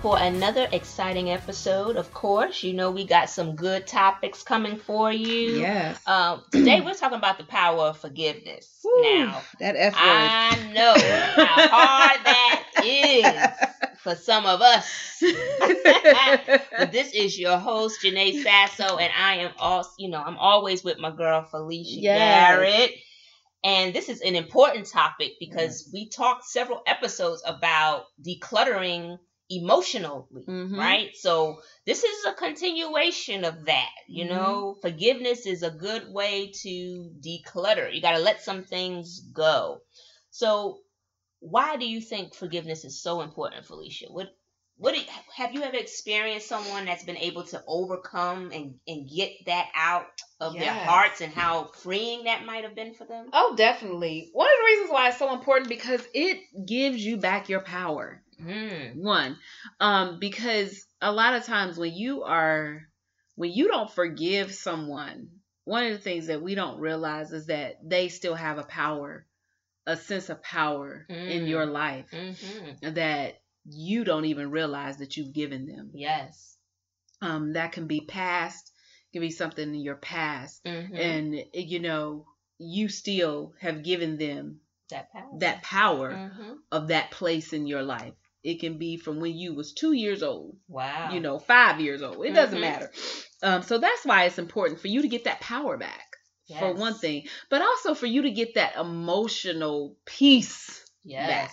for another exciting episode. Of course, you know we got some good topics coming for you. Yes. Um, today we're talking about the power of forgiveness. Woo, now, that F word. I know how hard that is for some of us. but this is your host, Janae Sasso, and I am also, you know, I'm always with my girl Felicia Yes. Garrett. And this is an important topic because we talked several episodes about decluttering emotionally, Mhm. right? So this is a continuation of that. You Mhm. know, forgiveness is a good way to declutter. You got to let some things go. So why do you think forgiveness is so important, Felicia? What what you- have you ever experienced someone that's been able to overcome and, and get that out of their hearts and how freeing that might have been for them? Oh, definitely. One of the reasons why it's so important because it gives you back your power. Mm. One, um, because a lot of times when you are when you don't forgive someone, one of the things that we don't realize is that they still have a power, a sense of power in Mm. your life hmm that you don't even realize that you've given them. Yes. Um, that can be past, can be something in your past, hmm and you know you still have given them that power. that power hmm of that place in your life. It can be from when you was two years old, Wow. you know, five years old. It doesn't Mhm. matter. Um, so that's why it's important for you to get that power back, for one thing, but also for you to get that emotional peace Yes. back.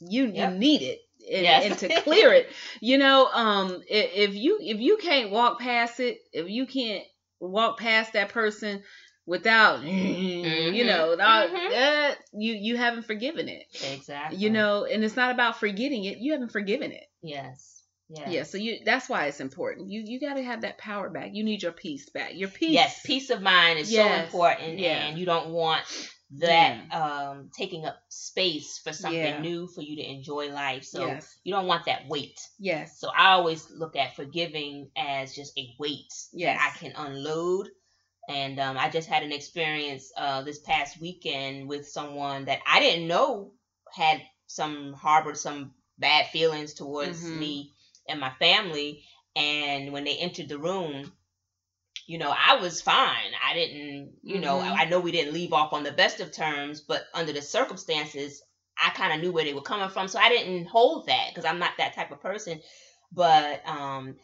You Yep. you need it. And, Yes. and to clear it, you know, um, if you if you can't walk past it, if you can't walk past that person without, you know, not, Mhm. uh, you you haven't forgiven it Exactly. you know and it's not about forgetting it you haven't forgiven it Yes. Yes. yeah so you that's why it's important you you got to have that power back you need your peace back your peace Yes, peace of mind is so important, Yeah. and you don't want that um taking up space for something Yeah. new for you to enjoy life. So yes you don't want that weight. yes So I always look at forgiving as just a weight Yes. that I can unload. And um, I just had an experience uh, this past weekend with someone that I didn't know had some harbored some bad feelings towards Mhm. me and my family. And when they entered the room, you know, I was fine. I didn't, you know, Mhm. I, I know we didn't leave off on the best of terms, but under the circumstances, I kind of knew where they were coming from. So I didn't hold that because I'm not that type of person. But um,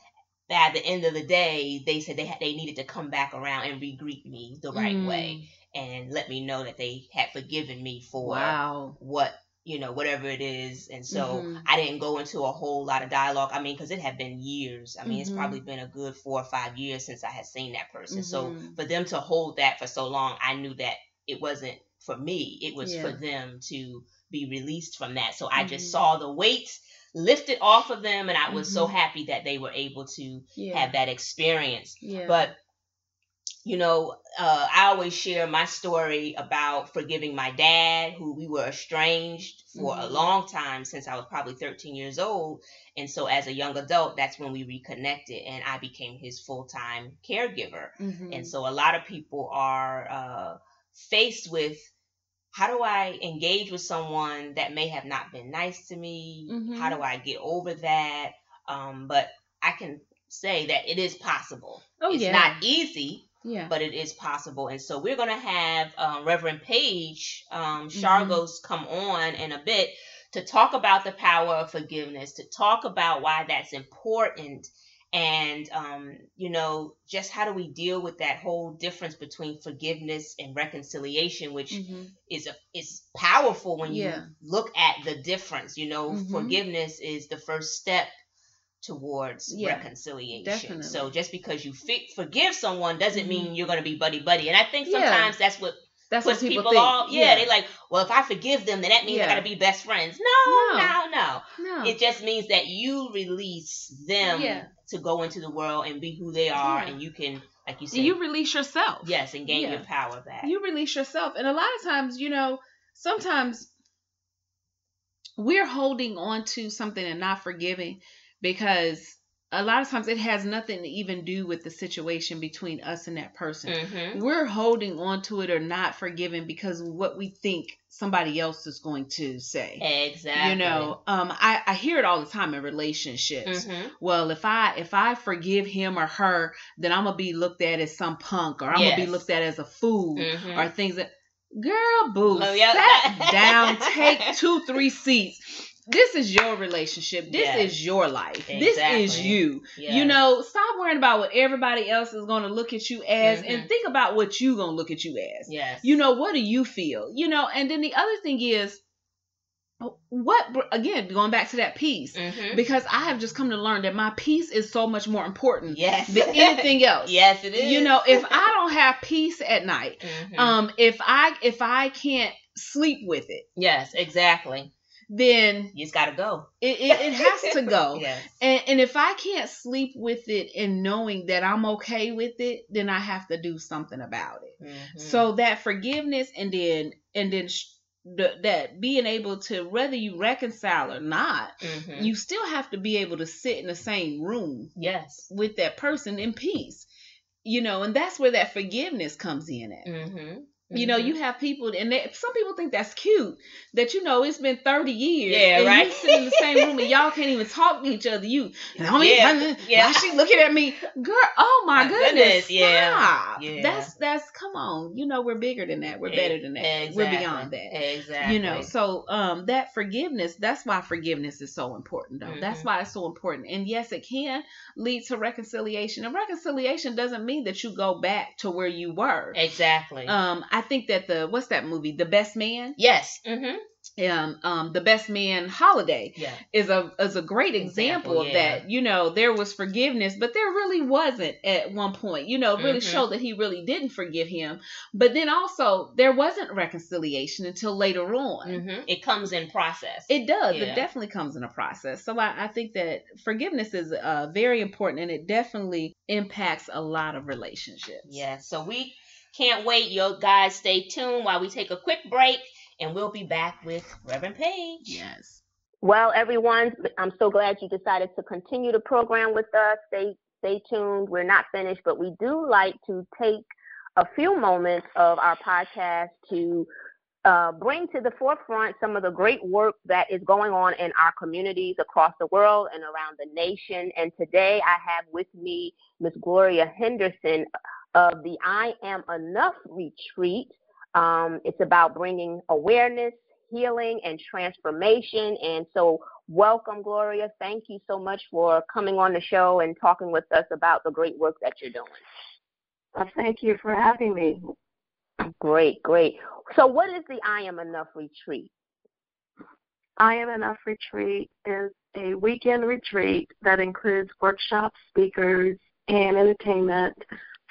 at the end of the day, they said they had, they needed to come back around and re-greet me the right Mm. way and let me know that they had forgiven me for wow what you know whatever it is and so Mhm. i didn't go into a whole lot of dialogue i mean because it had been years i mean it's Mhm. probably been a good four or five years since i had seen that person so Mhm. for them to hold that for so long i knew that it wasn't for me it was for them to be released from that so i just Mhm. saw the weight lifted off of them and i was so Mhm. happy that they were able to yeah have that experience yeah but you know, uh, I always share my story about forgiving my dad, who we were estranged for a Mhm. long time since I was probably 13 years old. And so, as a young adult, that's when we reconnected, and I became his full time caregiver. Mhm. And so, a lot of people are uh, faced with how do I engage with someone that may have not been nice to me? Mhm. How do I get over that? Um, but I can say that it is possible. oh it's yeah not easy, yeah but it is possible. And so we're going to have um, Reverend Paige um. Chargois come on in a bit to talk about the power of forgiveness, to talk about why that's important. And, um, you know, just how do we deal with that whole difference between forgiveness and reconciliation, which Mhm. is a, is powerful when Yeah. you look at the difference. You know, Mhm. forgiveness is the first step towards Yeah, reconciliation. definitely. So just because you fi- forgive someone doesn't Mhm. mean you're going to be buddy buddy. And I think Yeah. sometimes that's what that's puts what people, people, think all yeah, they like, well, if I forgive them, then that means I Yeah. got to be best friends. No, No. no, no. no It just means that you release them Yeah. To go into the world and be who they are, Yeah. and you can, like you said, you release yourself yes, and gain Yeah. your power back. you release yourself and a lot of times you know sometimes we're holding on to something and not forgiving because a lot of times it has nothing to even do with the situation between us and that person hmm we're holding on to it or not forgiving because what we think somebody else is going to say. Exactly. You know, um, I, I hear it all the time in relationships. Mhm. Well, if I if I forgive him or her, then I'm gonna be looked at as some punk, or I'm gonna be looked at as a fool, Mhm. or things that. Girl, boo, Oh, yeah. sit down, take two, three seats. This is your relationship. This Yes. is your life. This is you. Yes. You know, stop worrying about what everybody else is going to look at you as Mhm. and think about what you're going to look at you as. Yes. You know, what do you feel? You know, and then the other thing is what again, going back to that peace Mhm. because I have just come to learn that my peace is so much more important Yes. than anything else. yes, it is. You know, if I don't have peace at night, Mhm. um if I if I can't sleep with it, yes, exactly. Then You just gotta go. it, it, it has to go. Yes. And, and if I can't sleep with it and knowing that I'm okay with it, then I have to do something about it. Mhm. So that forgiveness and then and then sh- the, that being able to whether you reconcile or not, Mhm. you still have to be able to sit in the same room yes. with that person in peace. You know, and that's where that forgiveness comes in at. Mm-hmm. You know, you have people, and they, some people think that's cute. That you know, it's been thirty years, Yeah, and right. You sit in the same room, and y'all can't even talk to each other. You, Yeah, yeah. why she looking at me, girl? Oh my, My goodness, goodness, yeah, yeah. That's that's come on. You know, we're bigger than that. We're E- better than that. We're beyond that. Exactly. You know, so um, that forgiveness. That's why forgiveness is so important, though. That's Mhm. why it's so important. And yes, it can lead to reconciliation. And reconciliation doesn't mean that you go back to where you were. exactly. Um, I think that the what's that movie, The Best Man? yes. Mm-hmm. Um, um, The Best Man Holiday Yeah. is a is a great example, Example, of that. You know, there was forgiveness, but there really wasn't at one point. You know, it really Mhm. showed that he really didn't forgive him. But then also there wasn't reconciliation until later on. Mm-hmm. It comes in process. It does. Yeah. It definitely comes in a process. So I, I think that forgiveness is uh, very important, and it definitely impacts a lot of relationships. Yes. So we can't wait. You guys stay tuned while we take a quick break, and we'll be back with Reverend Paige. Yes. Well, everyone, I'm so glad you decided to continue the program with us. Stay stay tuned. We're not finished, but we do like to take a few moments of our podcast to uh, bring to the forefront some of the great work that is going on in our communities across the world and around the nation. And today I have with me Miss Gloria Henderson of the I Am Enough retreat. Um, it's about bringing awareness, healing, and transformation. And so, welcome, Gloria. Thank you so much for coming on the show and talking with us about the great work that you're doing. Well, thank you for having me. Great, great. So, what is the I Am Enough retreat? I Am Enough Retreat is a weekend retreat that includes workshops, speakers, and entertainment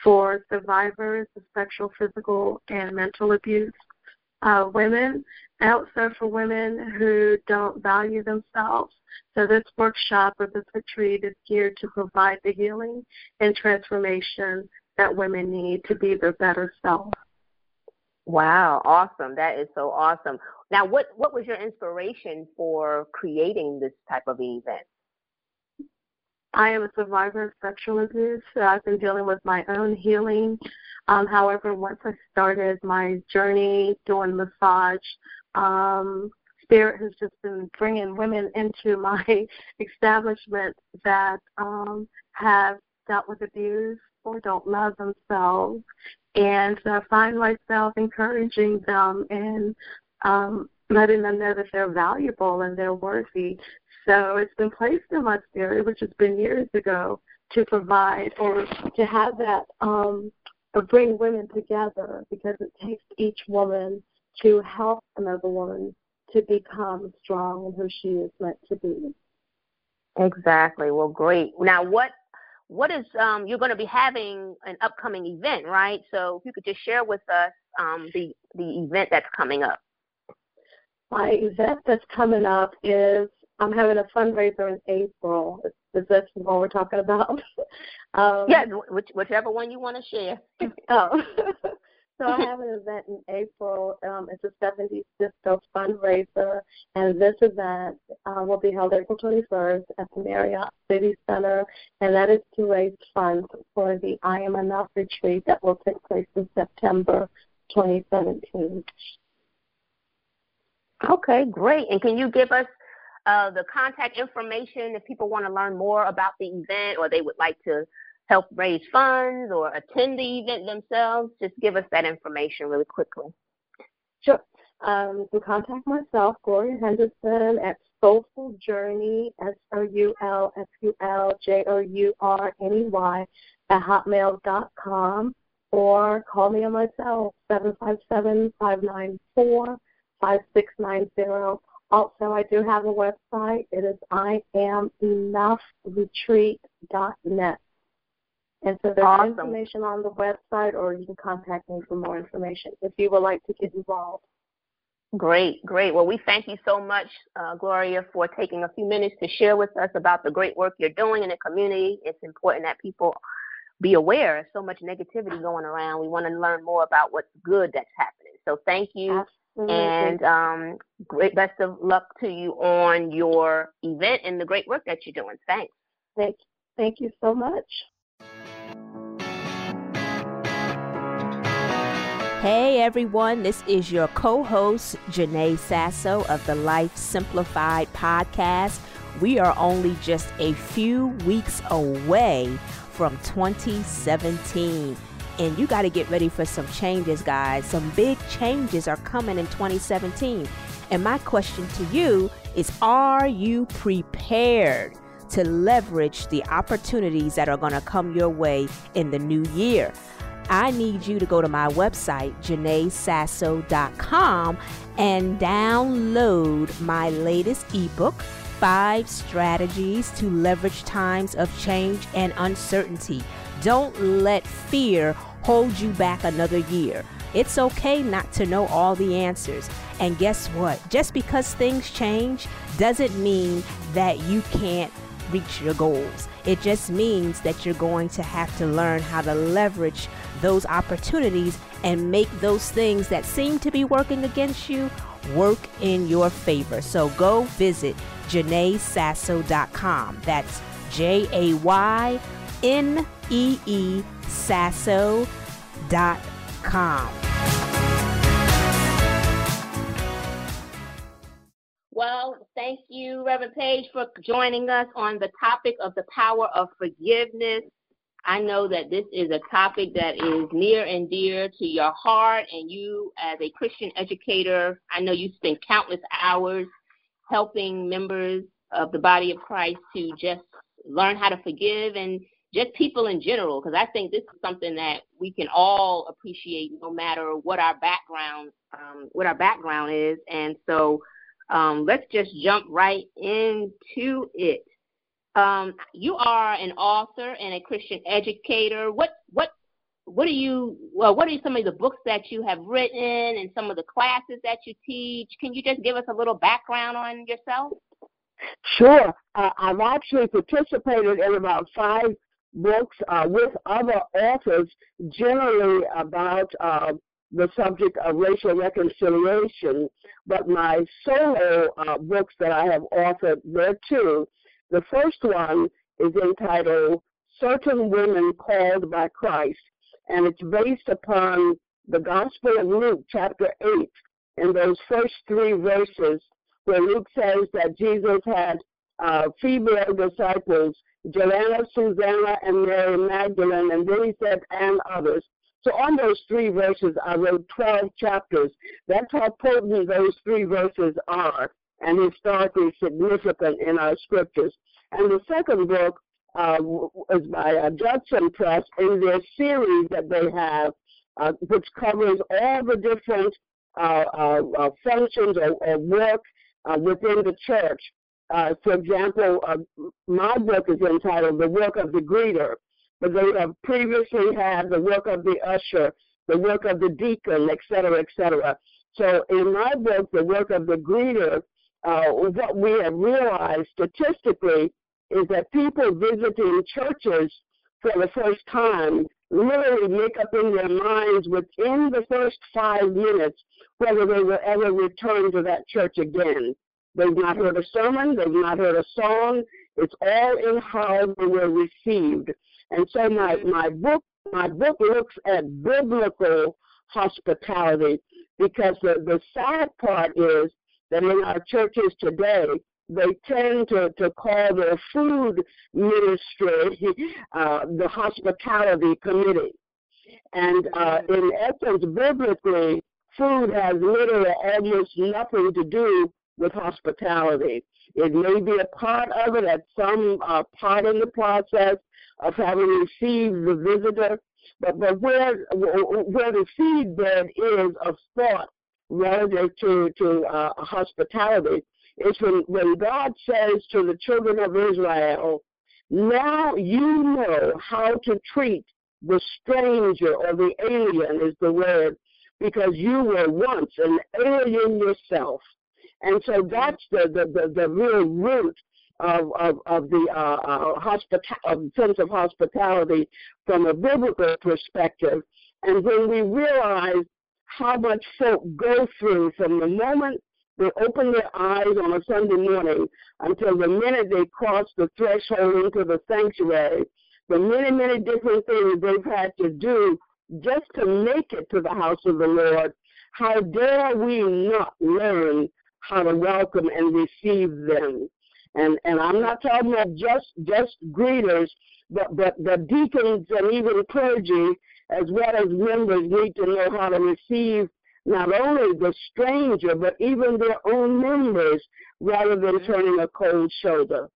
for survivors of sexual, physical, and mental abuse, uh, women, and also for women who don't value themselves. So this workshop or this retreat is geared to provide the healing and transformation that women need to be their better self. Wow, awesome. That is so awesome. Now, what, what was your inspiration for creating this type of event? I am a survivor of sexual abuse. So I've been dealing with my own healing. Um, however, once I started my journey doing massage, um, Spirit has just been bringing women into my establishment that um, have dealt with abuse or don't love themselves. And I find myself encouraging them and um, letting them know that they're valuable and they're worthy so it's been placed in my spirit, which has been years ago, to provide or to have that um, or bring women together because it takes each woman to help another woman to become strong in who she is meant to be. Exactly. Well, great. Now, what what is um, you're going to be having an upcoming event, right? So, if you could just share with us um, the the event that's coming up. My event that's coming up is I'm having a fundraiser in April. Is, is this what we're talking about? um, Yeah, which, whichever one you want to share. Oh. so I have an event in April. Um, it's a 70s disco fundraiser, and this event uh, will be held April 21st at the Marriott City Center, and that is to raise funds for the I Am Enough retreat that will take place in September 2017. Okay, great. And can you give us uh, the contact information if people want to learn more about the event or they would like to help raise funds or attend the event themselves? Just give us that information really quickly. Sure. Um, you contact myself, Gloria Henderson, at Soulful Journey, S O U L F U L J O U R N E Y, at hotmail.com, or call me on my cell, 757 594 5690. Also, I do have a website. It is iamenoughretreat.net. And so there's Awesome. information on the website, or you can contact me for more information if you would like to get involved. Great, great. Well, we thank you so much, uh, Gloria, for taking a few minutes to share with us about the great work you're doing in the community. It's important that people be aware of so much negativity going around. We want to learn more about what's good that's happening. So thank you, Absolutely. And um, great best of luck to you on your event and the great work that you're doing. Thanks. thank, thank you so much. Hey everyone, this is your co host, Janae Sasso of the Life Simplified podcast. We are only just a few weeks away from 2017. And you got to get ready for some changes, guys. Some big changes are coming in 2017. And my question to you is Are you prepared to leverage the opportunities that are going to come your way in the new year? I need you to go to my website, janaesasso.com, and download my latest ebook, Five Strategies to Leverage Times of Change and Uncertainty. Don't let fear hold you back another year. It's okay not to know all the answers. And guess what? Just because things change doesn't mean that you can't reach your goals. It just means that you're going to have to learn how to leverage those opportunities and make those things that seem to be working against you work in your favor. So go visit janaesasso.com. That's J A Y N E E Sasso.com. Well, thank you, Reverend Paige, for joining us on the topic of the power of forgiveness. I know that this is a topic that is near and dear to your heart, and you, as a Christian educator, I know you spend countless hours helping members of the body of Christ to just learn how to forgive and just people in general, because I think this is something that we can all appreciate, no matter what our background, um, what our background is. And so, um, let's just jump right into it. Um, you are an author and a Christian educator. What what what are you? Well, what are some of the books that you have written and some of the classes that you teach? Can you just give us a little background on yourself? Sure. Uh, I've actually participated in about five books uh, with other authors, generally about uh, the subject of racial reconciliation. But my solo uh, books that I have authored, there too. The first one is entitled Certain Women Called by Christ, and it's based upon the Gospel of Luke, chapter 8, in those first three verses, where Luke says that Jesus had uh, female disciples, Joanna, Susanna, and Mary Magdalene, and then he said, and others. So on those three verses, I wrote 12 chapters. That's how potent those three verses are and historically significant in our scriptures. And the second book uh, is by uh, Judson Press in their series that they have, uh, which covers all the different uh, uh, uh, functions or, or work uh, within the church. Uh, for example, uh, my book is entitled The Work of the Greeter, but they have previously had the work of the usher, the work of the deacon, et cetera, et cetera. So in my book, The Work of the Greeter, uh, what we have realized statistically is that people visiting churches for the first time literally make up in their minds within the first five minutes whether they will ever return to that church again. They've not heard a sermon, they've not heard a song. It's all in how they were received. And so my, my book my book looks at biblical hospitality because the, the sad part is that in our churches today, they tend to, to call their food ministry uh, the hospitality committee. And uh, in essence, biblically, food has literally almost nothing to do with hospitality. It may be a part of it at some uh, part in the process of having received the visitor, but, but where, where the seedbed is of thought relative to, to uh, hospitality is when, when God says to the children of Israel, now you know how to treat the stranger or the alien is the word, because you were once an alien yourself. And so that's the, the, the, the real root of, of, of the uh, uh, hospita- sense of hospitality from a biblical perspective. And when we realize how much folk go through from the moment they open their eyes on a Sunday morning until the minute they cross the threshold into the sanctuary, the many, many different things they've had to do just to make it to the house of the Lord, how dare we not learn how to welcome and receive them? And and I'm not talking about just just greeters, but but the deacons and even clergy as well as members need to know how to receive not only the stranger but even their own members rather than mm-hmm. turning a cold shoulder.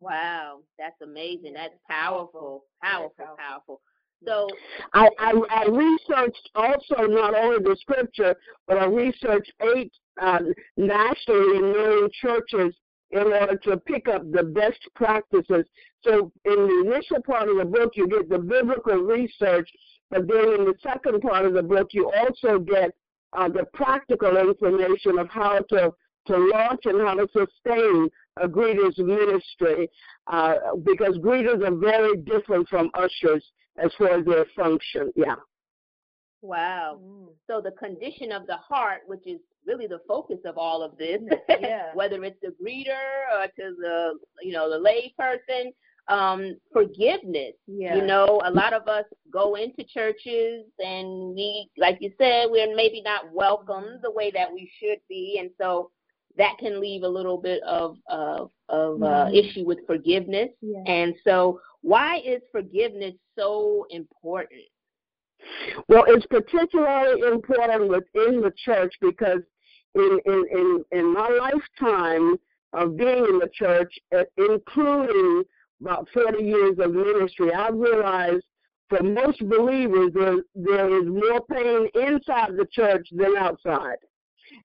Wow, that's amazing. That's powerful, powerful, powerful. So I, I, I researched also not only the scripture, but I researched eight uh, nationally known churches in order to pick up the best practices. So in the initial part of the book, you get the biblical research, but then in the second part of the book, you also get uh, the practical information of how to to launch and how to sustain a greeters ministry uh, because greeters are very different from ushers as far as their function. Yeah. Wow. Mm. So the condition of the heart, which is really the focus of all of this, yeah. whether it's the greeter or to the you know the lay person, um, forgiveness. Yeah. You know, a lot of us go into churches and we, like you said, we're maybe not welcomed the way that we should be, and so that can leave a little bit of of, of uh, mm-hmm. issue with forgiveness. Yeah. And so, why is forgiveness so important? Well, it's particularly important within the church because in in in, in my lifetime of being in the church, uh, including about 40 years of ministry, I've realized for most believers there there is more pain inside the church than outside.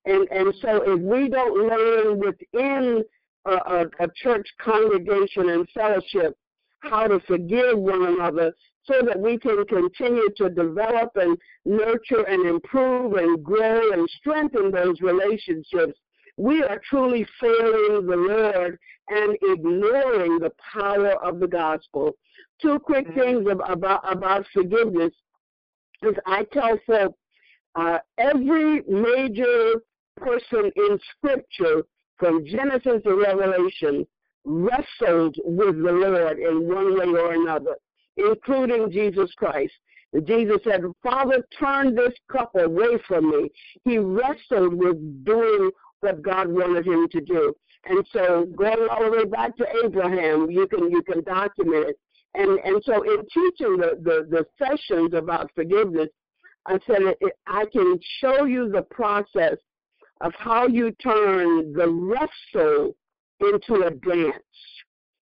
And and so if we don't learn within a, a, a church congregation and fellowship how to forgive one another so that we can continue to develop and nurture and improve and grow and strengthen those relationships, we are truly failing the Lord and ignoring the power of the gospel. Two quick mm-hmm. things about, about forgiveness is I tell folks uh, every major person in Scripture, from Genesis to Revelation, wrestled with the Lord in one way or another, including Jesus Christ. Jesus said, Father, turn this cup away from me. He wrestled with doing what God wanted him to do. And so going all the way back to Abraham, you can you can document it. And and so in teaching the, the, the sessions about forgiveness, I said I can show you the process of how you turn the wrestle into a dance.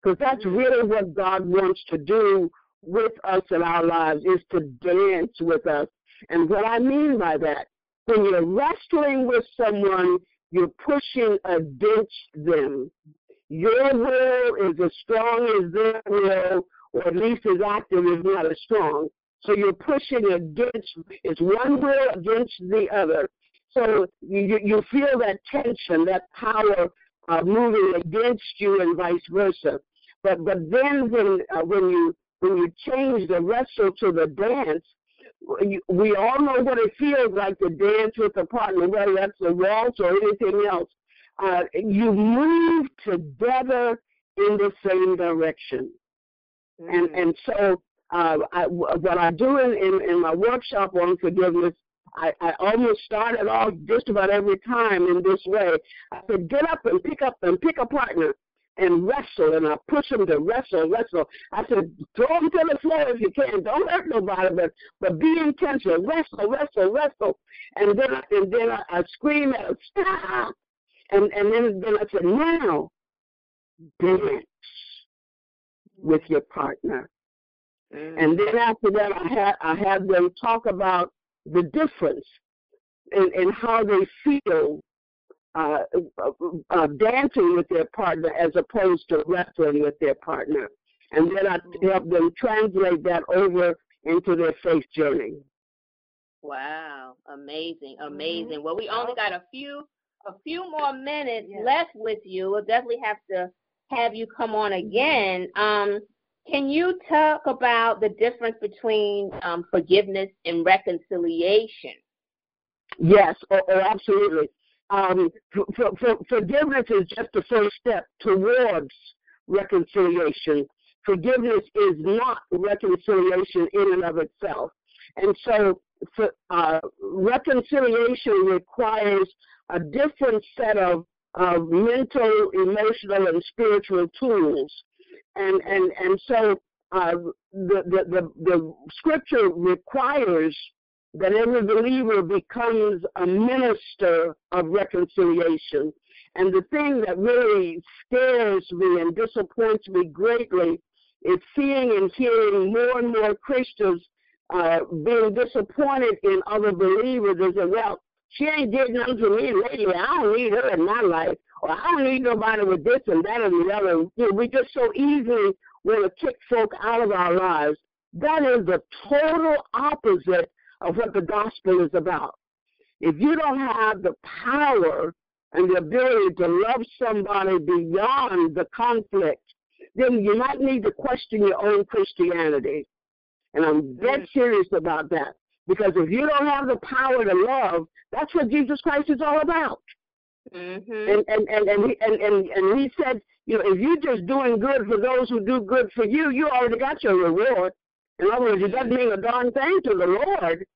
Because that's mm-hmm. really what God wants to do with us in our lives is to dance with us. And what I mean by that, when you're wrestling with someone, you're pushing against them. Your will is as strong as their will, or at least as active, if not as strong. So you're pushing against, it's one will against the other. So you, you feel that tension, that power uh, moving against you and vice versa. But but then when uh, when you when you change the wrestle to the dance, we all know what it feels like to dance with a partner, whether that's a waltz or anything else. Uh, you move together in the same direction, mm. and and so uh, I, what I do in, in, in my workshop on forgiveness I, I almost started off just about every time in this way. I said, get up and pick up and pick a partner and wrestle, and I push them to wrestle, wrestle. I said, throw them to the floor if you can. Don't hurt nobody, but but be intentional. Wrestle, wrestle, wrestle. And then and then I, I scream at them, stop. And and then then I said, now dance with your partner. Mm. And then after that, I had I had them talk about the difference in, in how they feel uh, uh, dancing with their partner as opposed to wrestling with their partner. And then I help them translate that over into their faith journey. Wow, amazing, amazing. Mm-hmm. Well, we only got a few a few more minutes yeah. left with you. We'll definitely have to have you come on again. Um, can you talk about the difference between um, forgiveness and reconciliation? Yes, oh, oh absolutely. Um, for, for, forgiveness is just the first step towards reconciliation. Forgiveness is not reconciliation in and of itself. And so for, uh, reconciliation requires a different set of, of mental, emotional, and spiritual tools and and and so uh, the, the the the scripture requires that every believer becomes a minister of reconciliation. And the thing that really scares me and disappoints me greatly is seeing and hearing more and more Christians uh, being disappointed in other believers and say, well, she ain't did nothing to me lately. I don't need her in my life or I don't need nobody with this and that and the other. You know, we just so easily want to kick folk out of our lives. That is the total opposite of what the gospel is about. If you don't have the power and the ability to love somebody beyond the conflict, then you might need to question your own Christianity. And I'm dead serious about that. Because if you don't have the power to love, that's what Jesus Christ is all about. Mm-hmm. And, and, and, and, he, and, and, and he said, you know, if you're just doing good for those who do good for you, you already got your reward. In other words, it doesn't mean a darn thing to the Lord,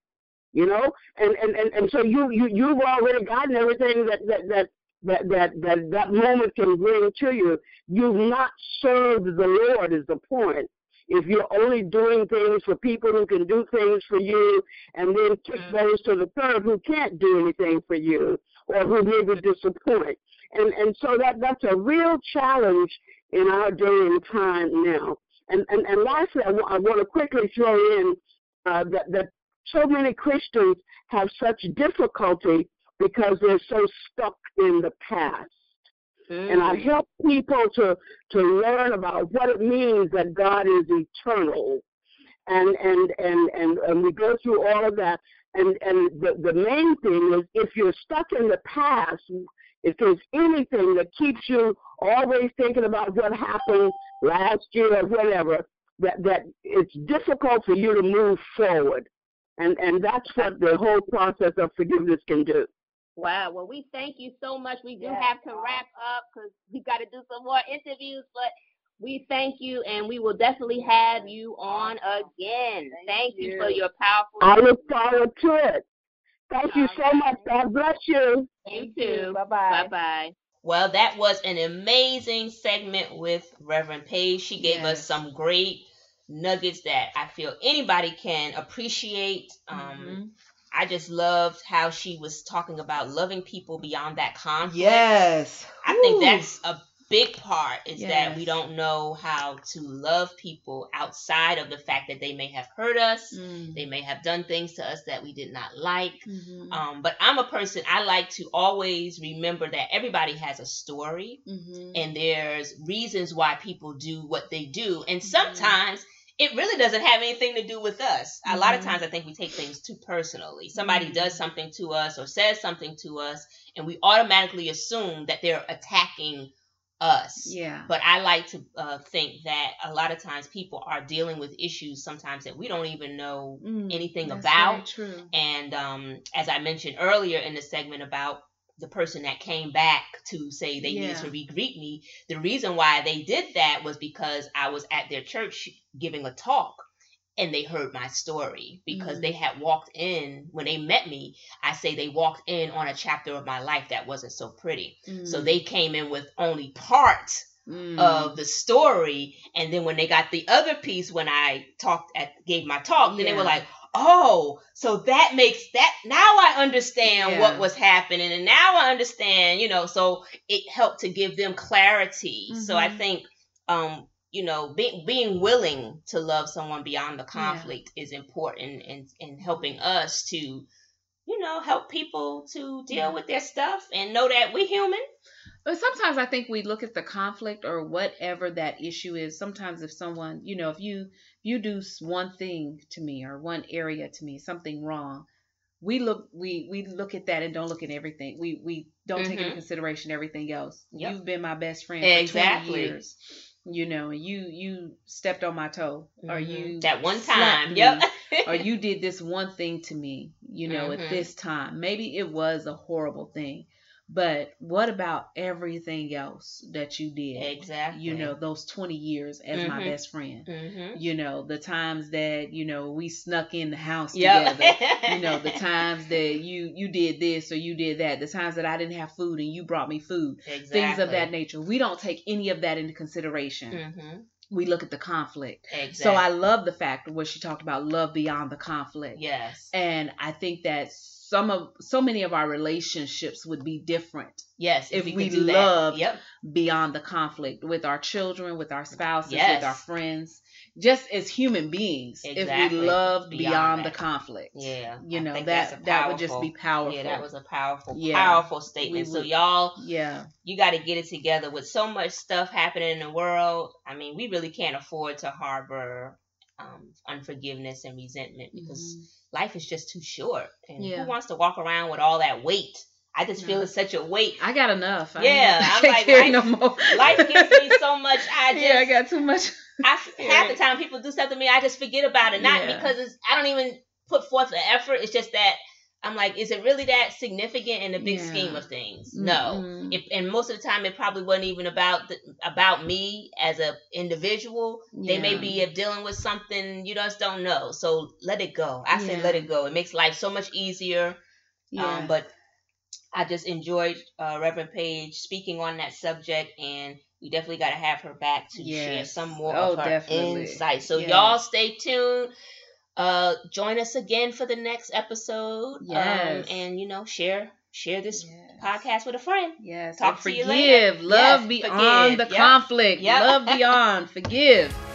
you know. And and, and, and so you, you you've already gotten everything that that that that that that, that moment can bring to you. You've not served the Lord is the point. If you're only doing things for people who can do things for you, and then kick mm-hmm. those to the curb who can't do anything for you, or who maybe disappoint. And and so that that's a real challenge in our day and time now. And and, and lastly, I, w- I want to quickly throw in uh, that that so many Christians have such difficulty because they're so stuck in the past. And I mm. help people to to learn about what it means that God is eternal. And and and and, and we go through all of that. And and the, the main thing is if you're stuck in the past, if there's anything that keeps you always thinking about what happened last year or whatever, that that it's difficult for you to move forward. And and that's what the whole process of forgiveness can do. Wow. Well, we thank you so much. We do have to wrap up because we've got to do some more interviews, but we thank you and we will definitely have you on again. Thank, thank you. you. for your powerful. I look forward to it. Thank you so much. God bless you. You too. Bye bye. Bye bye. Well, that was an amazing segment with Reverend Paige. She gave yes. us some great nuggets that I feel anybody can appreciate. Um, mm-hmm. I just loved how she was talking about loving people beyond that conflict. Yes. I Ooh. think that's a big part is yes. that we don't know how to love people outside of the fact that they may have hurt us, mm. they may have done things to us that we did not like. Mm-hmm. Um, but I'm a person I like to always remember that everybody has a story, mm-hmm. and there's reasons why people do what they do, and mm-hmm. It really doesn't have anything to do with us. A lot of mm-hmm. times, I think we take things too personally. Somebody mm-hmm. does something to us or says something to us, and we automatically assume that they're attacking us. Yeah. But I like to uh, think that a lot of times people are dealing with issues sometimes that we don't even know mm, anything about. true. And um, as I mentioned earlier in the segment about the person that came back to say they yeah. needed to re-greet me, the reason why they did that was because I was at their church giving a talk and they heard my story because Mhm. they had walked in when they met me. I say they walked in on a chapter of my life that wasn't so pretty. So Mm. they came in with only part Mm. of the story, and then when they got the other piece, when I talked at gave my talk, then they were like, "Oh, so that makes that now I understand Yeah. what was happening, and now I understand." You know, so it helped to give them clarity. So I Mhm. think, um, you know, being being willing to love someone beyond the conflict is important in in helping us to, you know, help people to deal Yeah. with their stuff and know that we're human. But sometimes I think we look at the conflict or whatever that issue is. Sometimes if someone, you know, if you you do one thing to me or one area to me, something wrong, we look we we look at that and don't look at everything. We we don't take into Mhm. consideration everything else. Yep. You've been my best friend for Exactly. 20 years. You know, and you you stepped on my toe or Mhm. you that one time, me, yep. or you did this one thing to me, you know, Mhm. at this time. Maybe it was a horrible thing, but what about everything else that you did? exactly. You know, those 20 years as my Mhm. best friend. Mm-hmm. You know, the times that, you know, we snuck in the house Yep. together. you know, the times that you you did this or you did that. The times that I didn't have food and you brought me food. exactly. Things of that nature. We don't take any of that into consideration. Mm-hmm. We look at the conflict. Exactly. So I love the fact where she talked about love beyond the conflict. yes, And I think that some of so many of our relationships would be different yes. if could we loved yep, beyond the conflict with our children, with our spouses, Yes. with our friends, just as human beings. If we love Beyond beyond, the conflict. yeah. You know, that a that would just be powerful- powerful. Yeah, that was a powerful, Yeah. powerful statement. We so y'all, yeah. you got to get it together with so much stuff happening in the world. I mean, we really can't afford to harbor um, unforgiveness and resentment because Mhm. Life is just too short. And Yeah. who wants to walk around with all that weight? I just feel No. it's such a weight. I got enough. I Yeah, I'm can't like, carry life- no more. Life gives me so much. I just yeah, I got too much. I half the time people do stuff to me, I just forget about it. Not Yeah. because it's, I don't even put forth the effort. It's just that I'm like, is it really that significant in the big Yeah. scheme of things? No. Mm-mm. If, and most of the time, it probably wasn't even about the, about me as a individual. They may Yeah. be dealing with something you just don't know. So let it go. I say let it go. It makes life so much easier. Yeah. Um, but I just enjoyed uh, Reverend Paige speaking on that subject, and we definitely got to have her back to share some more Oh, of her definitely. insight. So Yes. y'all stay tuned. Uh, join us again for the next episode. Yes. Um, and you know, share share this Yes. podcast with a friend. Yes. Talk and to you forgive. later. Love Yes, beyond forgive. the Yep. conflict. Yep. Love beyond. Forgive.